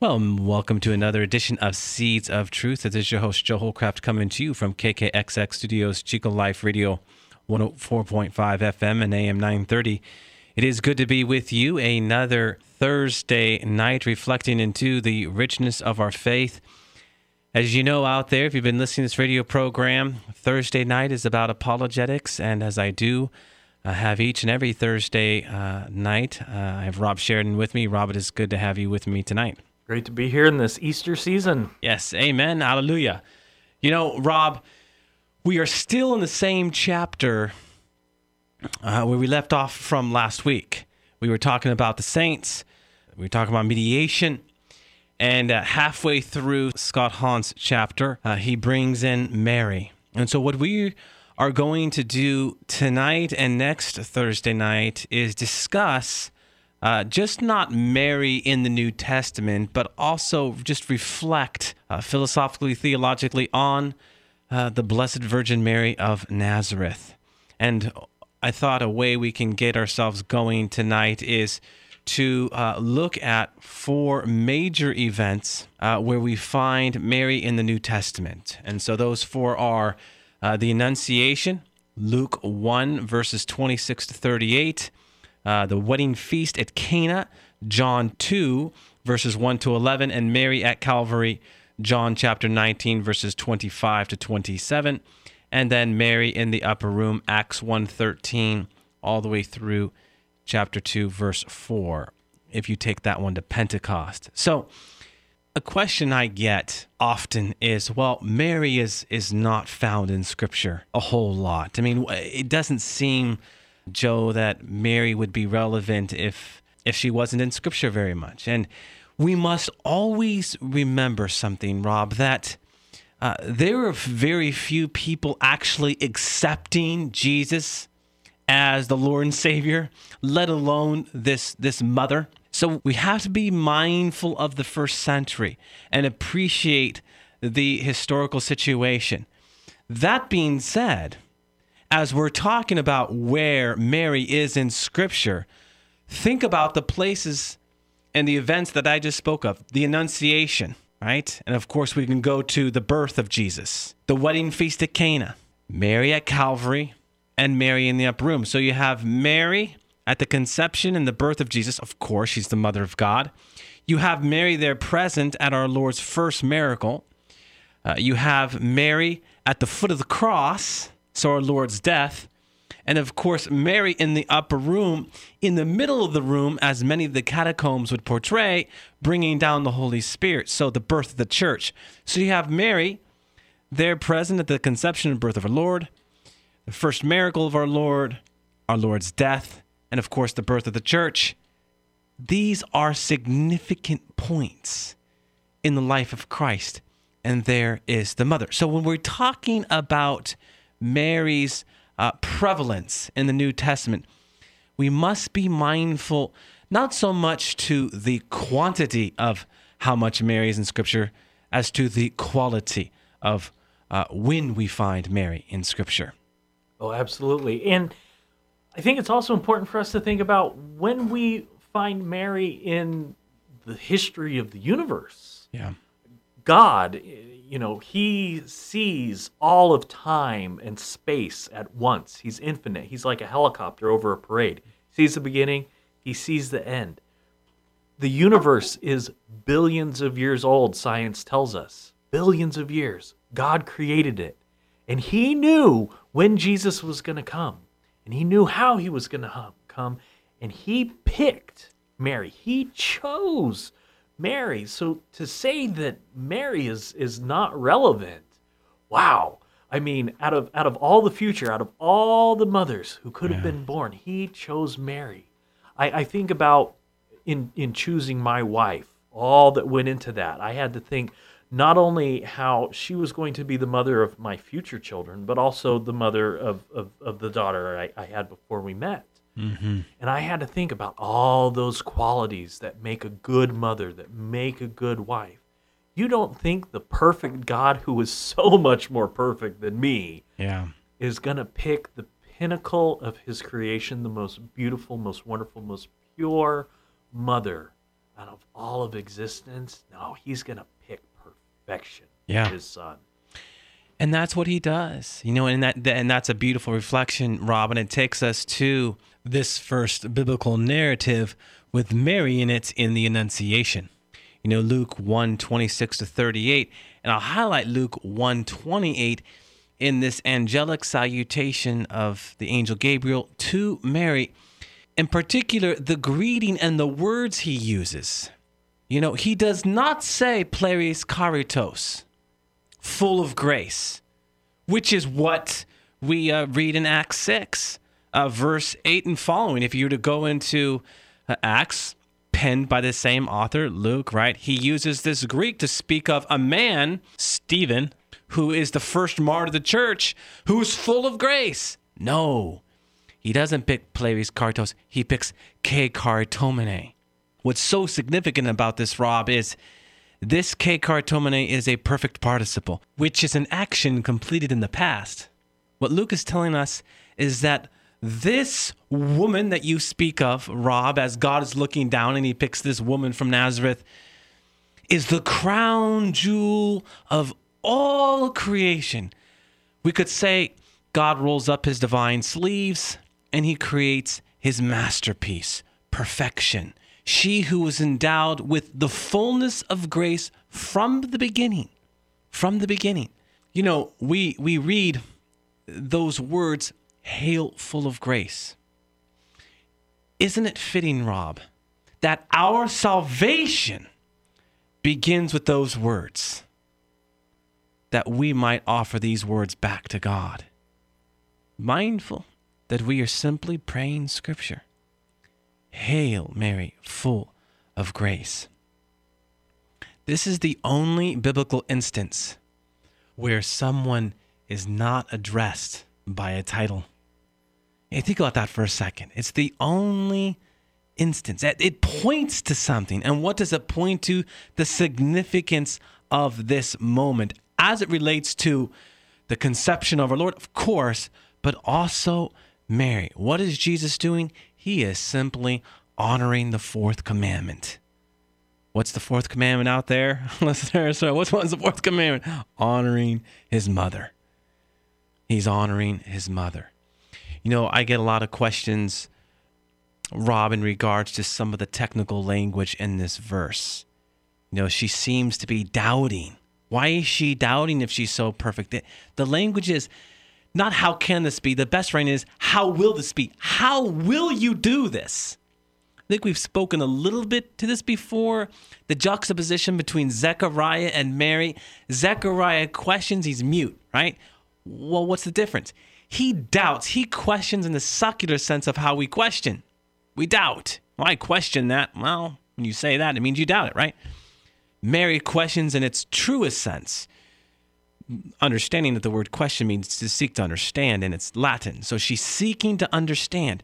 Well, welcome to another edition of Seeds of Truth. This is your host, Joe Hollcraft, coming to you from KKXX Studios, Chico Life Radio, 104.5 FM and AM 930. It is good to be with you another Thursday night, reflecting into the richness of our faith. As you know out there, if you've been listening to this radio program, Thursday night is about apologetics. And as I do I have each and every Thursday uh, night, uh, I have Rob Sheridan with me. Rob, it is good to have you with me tonight. Great to be here in this Easter season. Yes, amen. Hallelujah. You know, Rob, we are still in the same chapter uh, where we left off from last week. We were talking about the saints, we were talking about mediation, and uh, halfway through Scott Hahn's chapter, uh, he brings in Mary. And so, what we are going to do tonight and next Thursday night is discuss uh, just not Mary in the New Testament, but also just reflect uh, philosophically, theologically on uh, the Blessed Virgin Mary of Nazareth. And I thought a way we can get ourselves going tonight is to uh, look at four major events uh, where we find Mary in the New Testament. And so those four are uh, the Annunciation, Luke 1, verses 26 to 38 uh, the wedding feast at Cana, John 2, verses 1 to 11, and Mary at Calvary, John chapter 19, verses 25 to 27, and then Mary in the upper room, Acts 1:13, all the way through chapter 2, verse 4, if you take that one to Pentecost. So, a question I get often is, well, Mary is is not found in Scripture a whole lot. I mean, it doesn't seem Joe, that Mary would be relevant if if she wasn't in Scripture very much. And we must always remember something, Rob, that uh, there are very few people actually accepting Jesus as the Lord and Savior, let alone this this mother. So we have to be mindful of the first century and appreciate the historical situation. That being said, as we're talking about where Mary is in Scripture, think about the places and the events that I just spoke of the Annunciation, right? And of course, we can go to the birth of Jesus, the wedding feast at Cana, Mary at Calvary, and Mary in the upper room. So you have Mary at the conception and the birth of Jesus. Of course, she's the mother of God. You have Mary there present at our Lord's first miracle. Uh, you have Mary at the foot of the cross so our Lord's death. And of course, Mary in the upper room, in the middle of the room, as many of the catacombs would portray, bringing down the Holy Spirit. So the birth of the church. So you have Mary there present at the conception and birth of our Lord, the first miracle of our Lord, our Lord's death, and of course, the birth of the church. These are significant points in the life of Christ. And there is the mother. So when we're talking about Mary's uh, prevalence in the New Testament, we must be mindful not so much to the quantity of how much Mary is in Scripture as to the quality of uh, when we find Mary in Scripture. Oh, absolutely. And I think it's also important for us to think about when we find Mary in the history of the universe. Yeah. God, you know, he sees all of time and space at once. He's infinite. He's like a helicopter over a parade. He sees the beginning, he sees the end. The universe is billions of years old, science tells us. Billions of years. God created it. And he knew when Jesus was going to come. And he knew how he was going to come. And he picked Mary. He chose Mary. So to say that Mary is is not relevant, wow. I mean, out of out of all the future, out of all the mothers who could have been born, he chose Mary. I, I think about in in choosing my wife, all that went into that. I had to think not only how she was going to be the mother of my future children, but also the mother of, of, of the daughter I, I had before we met. Mm-hmm. And I had to think about all those qualities that make a good mother, that make a good wife. You don't think the perfect God, who is so much more perfect than me, Yeah. is going to pick the pinnacle of his creation, the most beautiful, most wonderful, most pure mother out of all of existence? No, he's going to pick perfection Yeah. his son. And that's what he does, you know, and that and that's a beautiful reflection, Rob, and it takes us to this first biblical narrative with Mary in it in the Annunciation. You know, Luke 1, 26 to 38. And I'll highlight Luke 1, 28 in this angelic salutation of the angel Gabriel to Mary. In particular, the greeting and the words he uses. You know, he does not say pleres charitos full of grace, which is what we uh, read in Acts 6, uh, verse 8 and following. If you were to go into uh, Acts, penned by the same author, Luke, right? He uses this Greek to speak of a man, Stephen, who is the first martyr of the church, who's full of grace. No, he doesn't pick Pleres Charitos, he picks Kecharitomene. What's so significant about this, Rob, is this Kecharitomene is a perfect participle, which is an action completed in the past. What Luke is telling us is that this woman that you speak of, Rob, as God is looking down and he picks this woman from Nazareth, is the crown jewel of all creation. We could say God rolls up his divine sleeves and he creates his masterpiece, perfection. She who was endowed with the fullness of grace from the beginning. From the beginning. You know, we we read those words, hail full of grace. Isn't it fitting, Rob, that our salvation begins with those words? That we might offer these words back to God, mindful that we are simply praying Scripture. Hail Mary, full of grace. This is the only biblical instance where someone is not addressed by a title. Think about that for a second. It's the only instance. It it points to something. And what does it point to? The significance of this moment as it relates to the conception of our Lord, of course, but also Mary. What is Jesus doing? He is simply honoring the fourth commandment. What's the fourth commandment out there? Listeners, what's the fourth commandment? Honoring his mother. He's honoring his mother. You know, I get a lot of questions, Rob, in regards to some of the technical language in this verse. You know, she seems to be doubting. Why is she doubting if she's so perfect? The- language is not how can this be? The best writing is how will this be? How will you do this? I think we've spoken a little bit to this before. The juxtaposition between Zechariah and Mary. Zechariah questions, he's mute, right? Well, what's the difference? He doubts, he questions in the secular sense of how we question. We doubt. Why question that? Well, when you say that, it means you doubt it, right? Mary questions in its truest sense understanding that the word question means to seek to understand and it's Latin. So she's seeking to understand.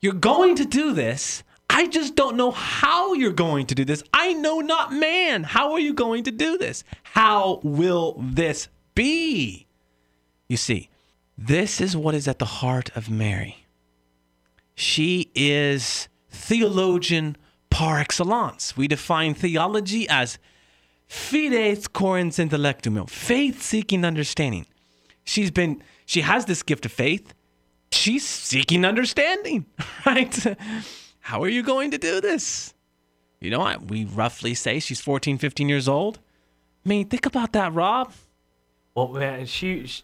You're going to do this. I just don't know how you're going to do this. I know not man. How are you going to do this? How will this be? You see, this is what is at the heart of Mary. She is theologian par excellence. We define theology as fides quaerens intellectum, faith seeking understanding. She's been, she has this gift of faith. She's seeking understanding, right? How are you going to do this? You know what? We roughly say she's 14, 15 years old. I mean, think about that, Rob. Well, man, she, she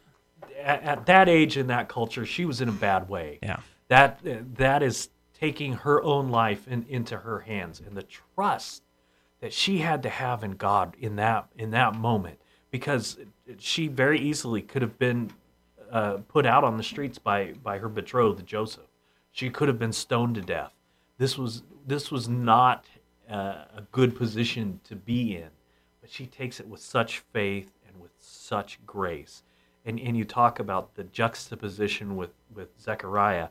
at, at that age in that culture, she was in a bad way. Yeah. That that is taking her own life in, into her hands, and the trust that she had to have in God in that in that moment, because she very easily could have been uh, put out on the streets by by her betrothed Joseph. She could have been stoned to death. This was this was not uh, a good position to be in, but she takes it with such faith and with such grace. And, and you talk about the juxtaposition with, with Zechariah.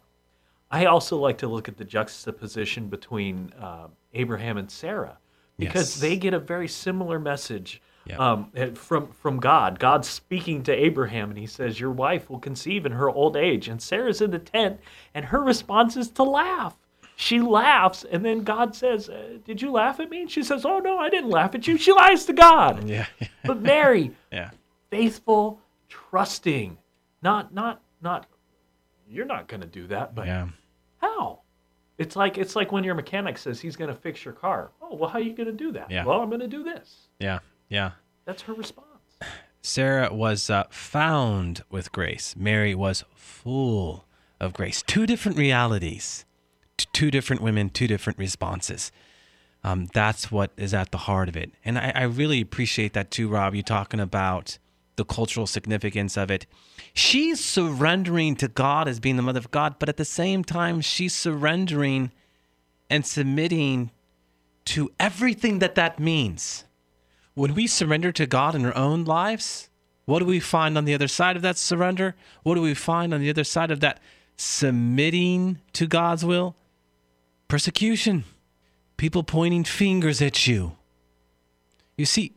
I also like to look at the juxtaposition between uh, Abraham and Sarah because Yes. they get a very similar message um, eh, from from God. God's speaking to Abraham, and He says, "Your wife will conceive in her old age." And Sarah's in the tent, and her response is to laugh. She laughs, and then God says, uh, "Did you laugh at me?" And she says, "Oh no, I didn't laugh at you." She lies to God. Yeah. But Mary, yeah. faithful, trusting, not not not. You're not going to do that, but Yeah. how? It's like it's like when your mechanic says he's going to fix your car. Oh, well, how are you going to do that? Yeah. Well, I'm going to do this. Yeah. Yeah. That's her response. Sarah was uh, found with grace. Mary was full of grace. Two different realities, T- two different women, two different responses. Um, that's what is at the heart of it. And I, I really appreciate that too, Rob. You talking about the cultural significance of it. She's surrendering to God as being the mother of God, but at the same time, she's surrendering and submitting to everything that that means. When we surrender to God in our own lives, what do we find on the other side of that surrender? What do we find on the other side of that submitting to God's will? Persecution, people pointing fingers at you. You see,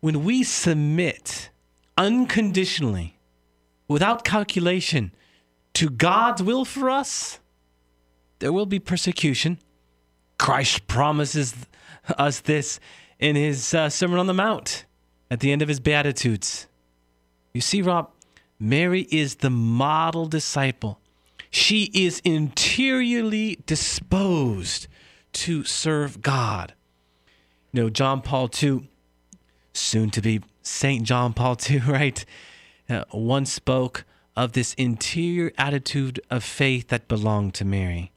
when we submit unconditionally, without calculation, to God's will for us, there will be persecution. Christ promises us this in his uh, Sermon on the Mount at the end of his Beatitudes. You see, Rob, Mary is the model disciple. She is interiorly disposed to serve God. You know, John Paul II, soon to be St. John Paul II, right? Uh, once spoke of this interior attitude of faith that belonged to Mary.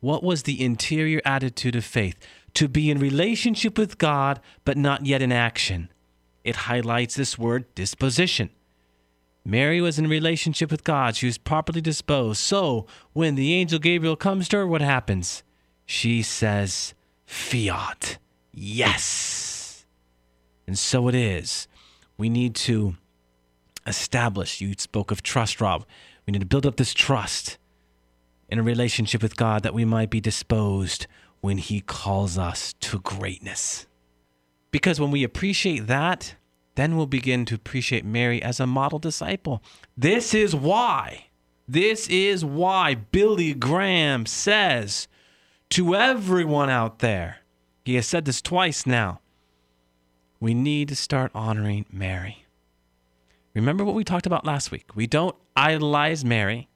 What was the interior attitude of faith? To be in relationship with God, but not yet in action. It highlights this word disposition. Mary was in relationship with God. She was properly disposed. So when the angel Gabriel comes to her, what happens? She says, Fiat. Yes. And so it is. We need to establish, you spoke of trust, Rob. We need to build up this trust in a relationship with God that we might be disposed when He calls us to greatness. Because when we appreciate that, then we'll begin to appreciate Mary as a model disciple. This is why, this is why Billy Graham says to everyone out there, he has said this twice now, we need to start honoring Mary. Remember what we talked about last week. We don't idolize Mary,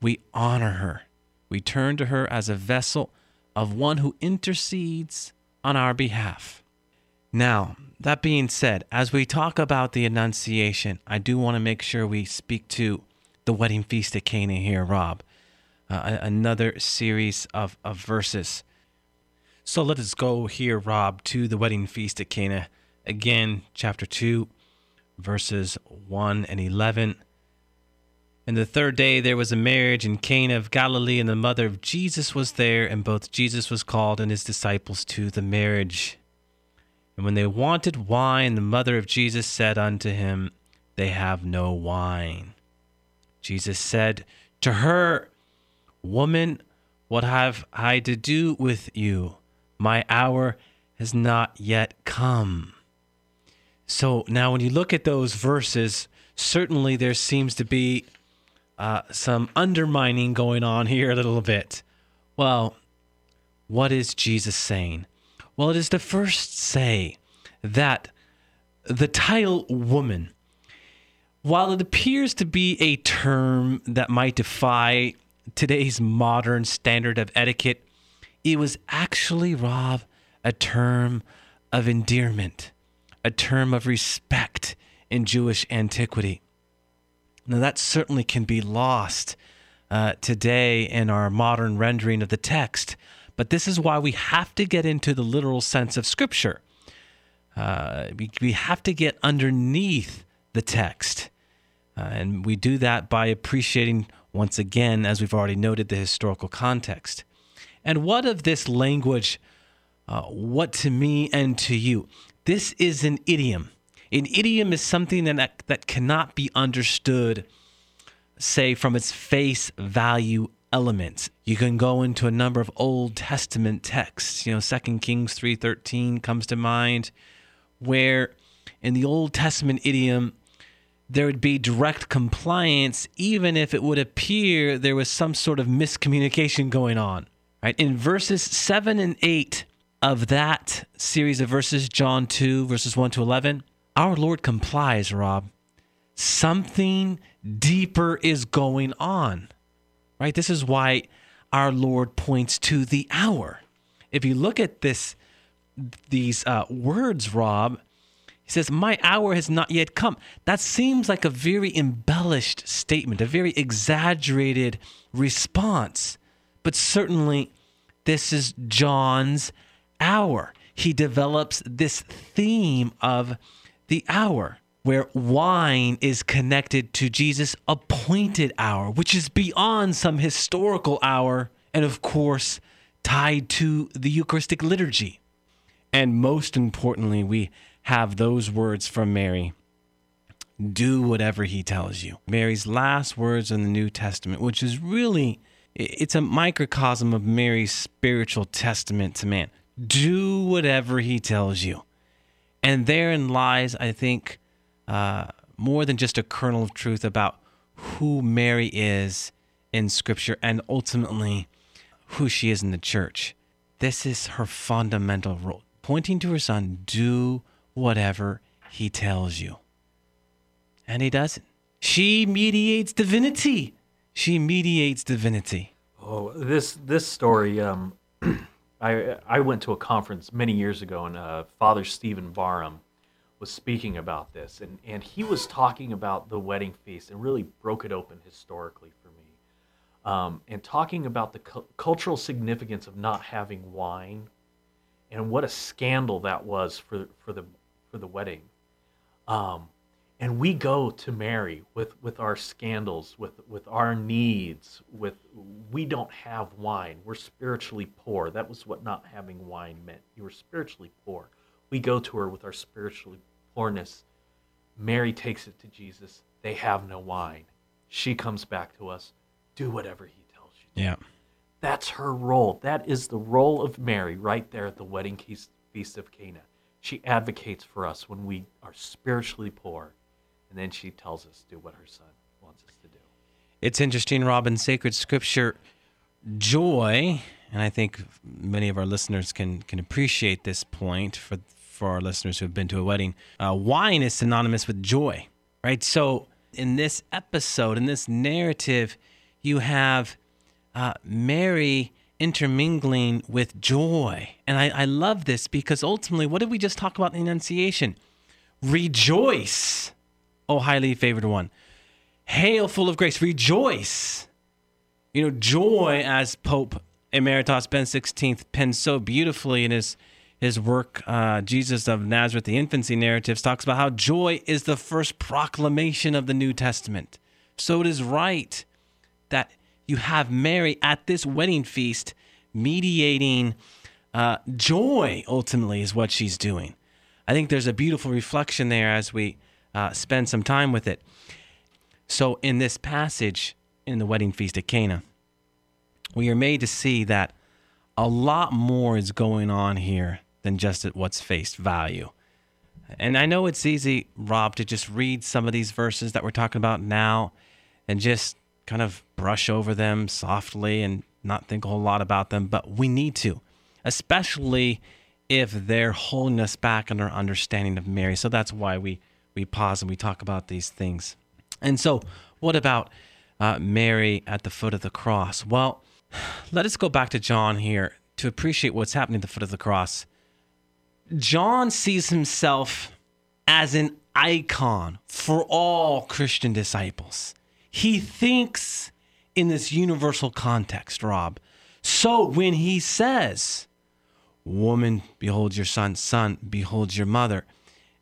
we honor her. We turn to her as a vessel of one who intercedes on our behalf. Now, that being said, as we talk about the Annunciation, I do want to make sure we speak to the wedding feast at Cana here, Rob. Uh, another series of, of verses. So let us go here, Rob, to the wedding feast at Cana. Again, chapter 2, verses 1 and 11. And the third day there was a marriage in Cana of Galilee, and the mother of Jesus was there, and both Jesus was called and his disciples to the marriage. And when they wanted wine, the mother of Jesus said unto him, They have no wine. Jesus said to her, Woman, what have I to do with you? My hour has not yet come. So now, when you look at those verses, certainly there seems to be uh, some undermining going on here a little bit. Well, what is Jesus saying? Well, it is to first say that the title woman, while it appears to be a term that might defy today's modern standard of etiquette, it was actually, Rob, a term of endearment, a term of respect in Jewish antiquity. Now, that certainly can be lost uh, today in our modern rendering of the text, but this is why we have to get into the literal sense of Scripture. Uh, we, we have to get underneath the text. Uh, and we do that by appreciating, once again, as we've already noted, the historical context. And what of this language uh, what to me and to you. This is an idiom. An idiom is something that, that cannot be understood, say, from its face value elements. You can go into a number of Old Testament texts. You know, Second Kings 3.13 comes to mind, where in the Old Testament idiom, there would be direct compliance, even if it would appear there was some sort of miscommunication going on. Right? In verses 7 and 8 of that series of verses, John 2, verses 1 to 11, our Lord complies, Rob. Something deeper is going on. Right? This is why our Lord points to the hour. If you look at this these uh, words, Rob, he says, My hour has not yet come. That seems like a very embellished statement, a very exaggerated response. But certainly, this is John's hour. He develops this theme of the hour where wine is connected to Jesus' appointed hour, which is beyond some historical hour, and of course, tied to the Eucharistic liturgy. And most importantly, we have those words from Mary do whatever he tells you. Mary's last words in the New Testament, which is really it's a microcosm of Mary's spiritual testament to man. Do whatever he tells you. And therein lies, I think, uh, more than just a kernel of truth about who Mary is in Scripture and ultimately who she is in the church. This is her fundamental role, pointing to her son, do whatever he tells you. And he doesn't. She mediates divinity. She mediates divinity. Oh, this this story. Um, I I went to a conference many years ago, and uh, Father Stephen Barham was speaking about this, and and he was talking about the wedding feast and really broke it open historically for me, um, and talking about the cu- cultural significance of not having wine, and what a scandal that was for for the for the wedding. Um, and we go to Mary with, with our scandals, with, with our needs, with we don't have wine. We're spiritually poor. That was what not having wine meant. You were spiritually poor. We go to her with our spiritual poorness. Mary takes it to Jesus. They have no wine. She comes back to us. Do whatever he tells you. Yeah. That's her role. That is the role of Mary right there at the wedding feast of Cana. She advocates for us when we are spiritually poor, and then she tells us to do what her son wants us to do. It's interesting, Robin, sacred scripture, joy, and I think many of our listeners can can appreciate this point for for our listeners who have been to a wedding. Uh, wine is synonymous with joy, right? So in this episode, in this narrative, you have uh, Mary intermingling with joy. And I, I love this because ultimately, what did we just talk about in the Annunciation? Rejoice, O highly favored one. Hail, full of grace. Rejoice. You know, joy, as Pope Emeritus Ben XVI penned so beautifully in his his work, uh, Jesus of Nazareth, the infancy narratives, talks about how joy is the first proclamation of the New Testament. So it is right that you have Mary at this wedding feast mediating uh, joy, ultimately, is what she's doing. I think there's a beautiful reflection there as we uh, spend some time with it. So, in this passage in the wedding feast at Cana, we are made to see that a lot more is going on here than just at what's face value. And I know it's easy, Rob, to just read some of these verses that we're talking about now and just kind of brush over them softly and not think a whole lot about them, but we need to, especially if they're holding us back in our understanding of Mary. So that's why we, we pause and we talk about these things. And so, what about uh, Mary at the foot of the cross? Well, let us go back to John here to appreciate what's happening at the foot of the cross. John sees himself as an icon for all Christian disciples he thinks in this universal context, Rob. So when he says, Woman, behold your son, son, behold your mother,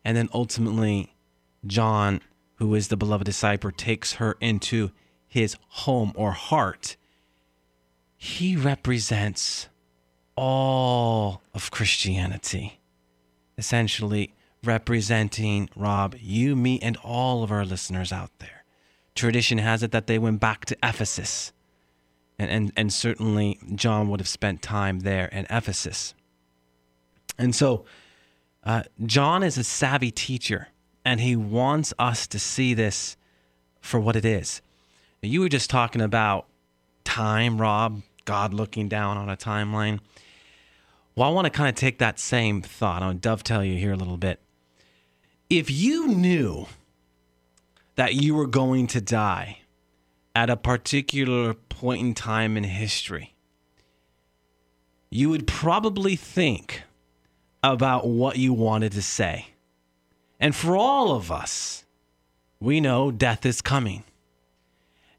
and then ultimately, John, who is the beloved disciple, takes her into his home or heart, he represents all of Christianity, essentially representing Rob, you, me, and all of our listeners out there. Tradition has it that they went back to Ephesus. And, and, and certainly John would have spent time there in Ephesus. And so uh, John is a savvy teacher, and he wants us to see this for what it is. You were just talking about time, Rob, God looking down on a timeline. Well, I want to kind of take that same thought. I'll dovetail you here a little bit. If you knew that you were going to die at a particular point in time in history, you would probably think about what you wanted to say. And for all of us, we know death is coming.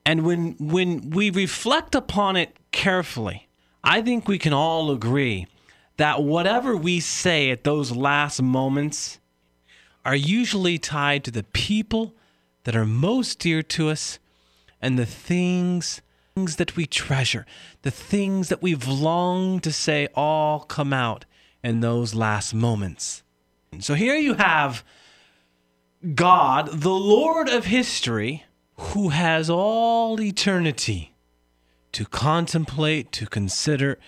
And when when we reflect upon it carefully, I think we can all agree that whatever we say at those last moments are usually tied to the people that are most dear to us and the things things that we treasure, the things that we've longed to say all come out in those last moments. So here you have God, the Lord of history, who has all eternity to contemplate, to consider,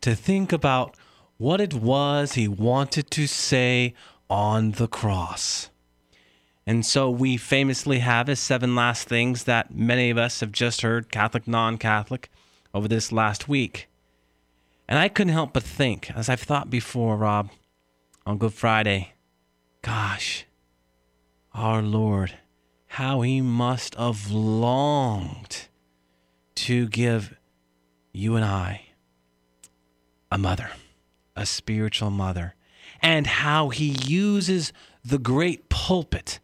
to think about what it was he wanted to say on the cross. And so we famously have his seven last things that many of us have just heard, Catholic, non Catholic, over this last week. And I couldn't help but think, as I've thought before, Rob, on Good Friday, gosh, our Lord, how he must have longed to give you and I a mother, a spiritual mother, and how he uses the great pulpit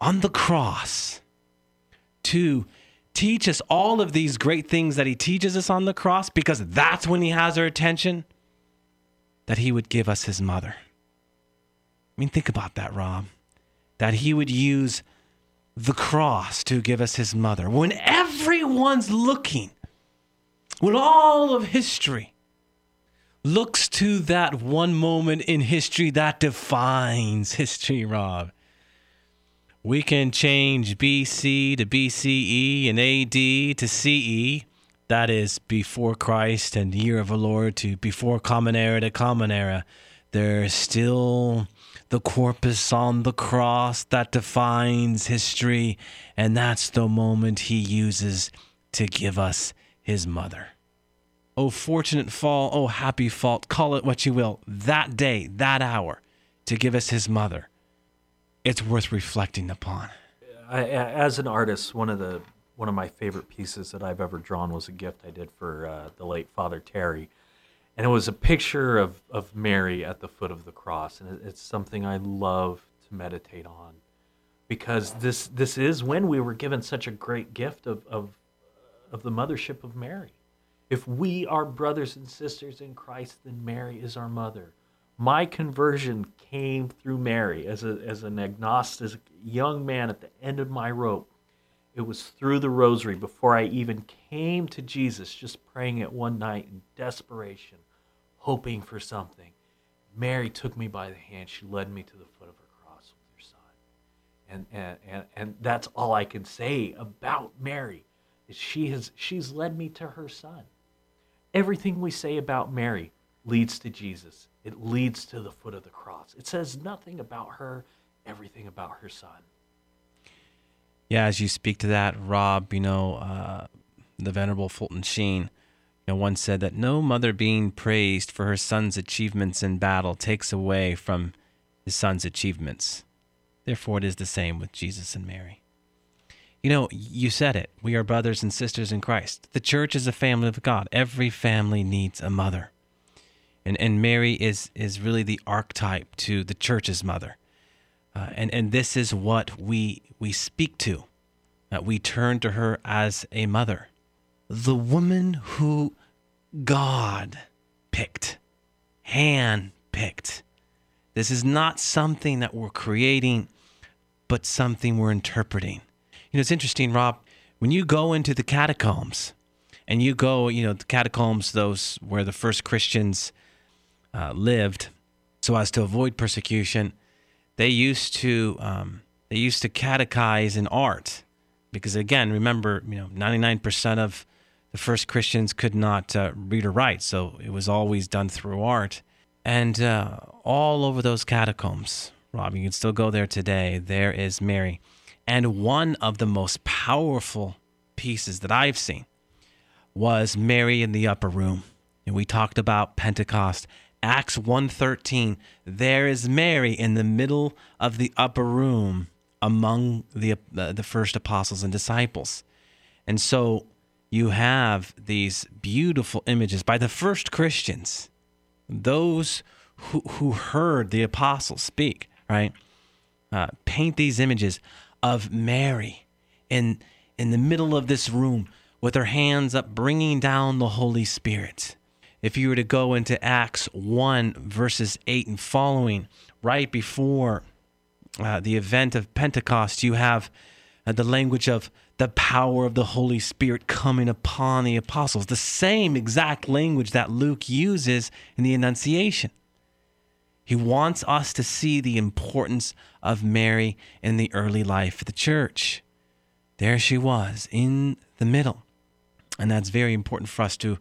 on the cross to teach us all of these great things that he teaches us on the cross because that's when he has our attention, that he would give us his mother. I mean, think about that, Rob. That he would use the cross to give us his mother. When everyone's looking, when all of history looks to that one moment in history that defines history, Rob we can change BC to BCE and AD to CE. That is before Christ and year of the Lord to before Common Era to Common Era. There's still the corpus on the cross that defines history, and that's the moment he uses to give us his mother. Oh, fortunate fall, oh, happy fault, call it what you will, that day, that hour, to give us his mother it's worth reflecting upon. I, as an artist, one of the one of my favorite pieces that I've ever drawn was a gift I did for uh, the late Father Terry, and it was a picture of of Mary at the foot of the cross, and it's something I love to meditate on, because this this is when we were given such a great gift of of of the mothership of Mary. If we are brothers and sisters in Christ, then Mary is our mother my conversion came through Mary as, a, as an agnostic young man at the end of my rope. It was through the rosary before I even came to Jesus, just praying it one night in desperation, hoping for something. Mary took me by the hand. She led me to the foot of her cross with her son. And, and, and, and that's all I can say about Mary is she has she's led me to her son. Everything we say about Mary leads to Jesus it leads to the foot of the cross. It says nothing about her, everything about her son. Yeah, as you speak to that, Rob, you know, uh, the Venerable Fulton Sheen, you know, once said that no mother being praised for her son's achievements in battle takes away from his son's achievements. Therefore, it is the same with Jesus and Mary. You know, you said it. We are brothers and sisters in Christ. The church is a family of God. Every family needs a mother and and Mary is is really the archetype to the church's mother, uh, and and this is what we we speak to, that we turn to her as a mother, the woman who God picked, hand picked. This is not something that we're creating, but something we're interpreting. You know, it's interesting, Rob, when you go into the catacombs and you go, you know, the catacombs, those where the first Christians uh, lived, so as to avoid persecution, they used to um, they used to catechize in art, because again, remember, you know, ninety nine percent of the first Christians could not uh, read or write, so it was always done through art, and uh, all over those catacombs, Rob, you can still go there today. There is Mary, and one of the most powerful pieces that I've seen was Mary in the upper room. And we talked about Pentecost. Acts 1:13. There is Mary in the middle of the upper room among the uh, the first apostles and disciples. And so you have these beautiful images by the first Christians, those who, who heard the apostles speak, right? Uh, paint these images of Mary in in the middle of this room with her hands up, bringing down the Holy Spirit. If you were to go into Acts 1, verses 8 and following, right before uh, the event of Pentecost, you have uh, the language of the power of the Holy Spirit coming upon the apostles, the same exact language that Luke uses in the Annunciation. He wants us to see the importance of Mary in the early life of the church. There she was in the middle. And that's very important for us to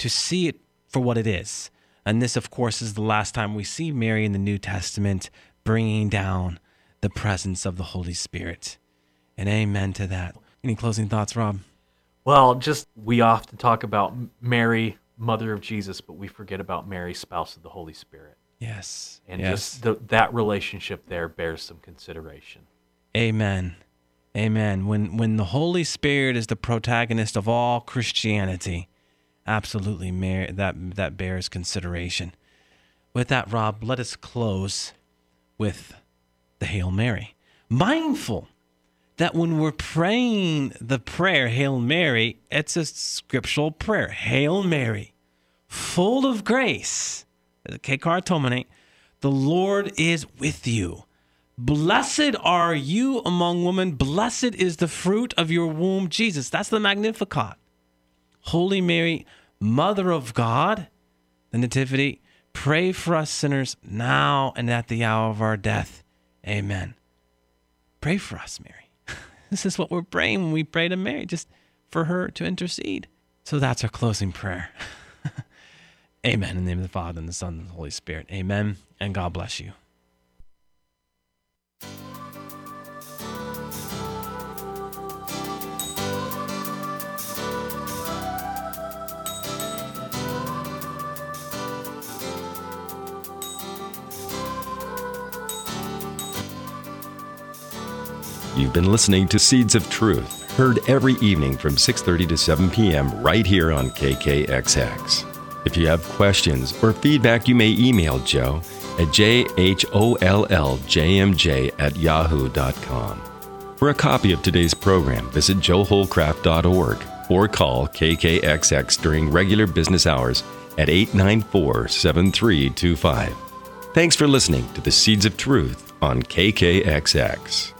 to see it for what it is. And this, of course, is the last time we see Mary in the New Testament bringing down the presence of the Holy Spirit. And amen to that. Any closing thoughts, Rob? Well, just we often talk about Mary, mother of Jesus, but we forget about Mary, spouse of the Holy Spirit. Yes. And yes. just the, that relationship there bears some consideration. Amen. Amen. When when the Holy Spirit is the protagonist of all Christianity, absolutely that that bears consideration. With that, Rob, let us close with the Hail Mary. Mindful that when we're praying the prayer Hail Mary, it's a scriptural prayer. Hail Mary, full of grace. The Lord is with you. Blessed are you among women. Blessed is the fruit of your womb, Jesus. That's the Magnificat. Holy Mary, Mother of God, the Nativity, pray for us sinners now and at the hour of our death. Amen. Pray for us, Mary. this is what we're praying when we pray to Mary, just for her to intercede. So that's our closing prayer. Amen. In the name of the Father, and the Son, and the Holy Spirit. Amen. And God bless you. You've been listening to Seeds of Truth, heard every evening from 6:30 to 7 p.m. right here on KKXX. If you have questions or feedback, you may email Joe at jholljmj at yahoo.com. For a copy of today's program, visit joehollcraft.org or call KKXX during regular business hours at 894 7325. Thanks for listening to the Seeds of Truth on KKXX.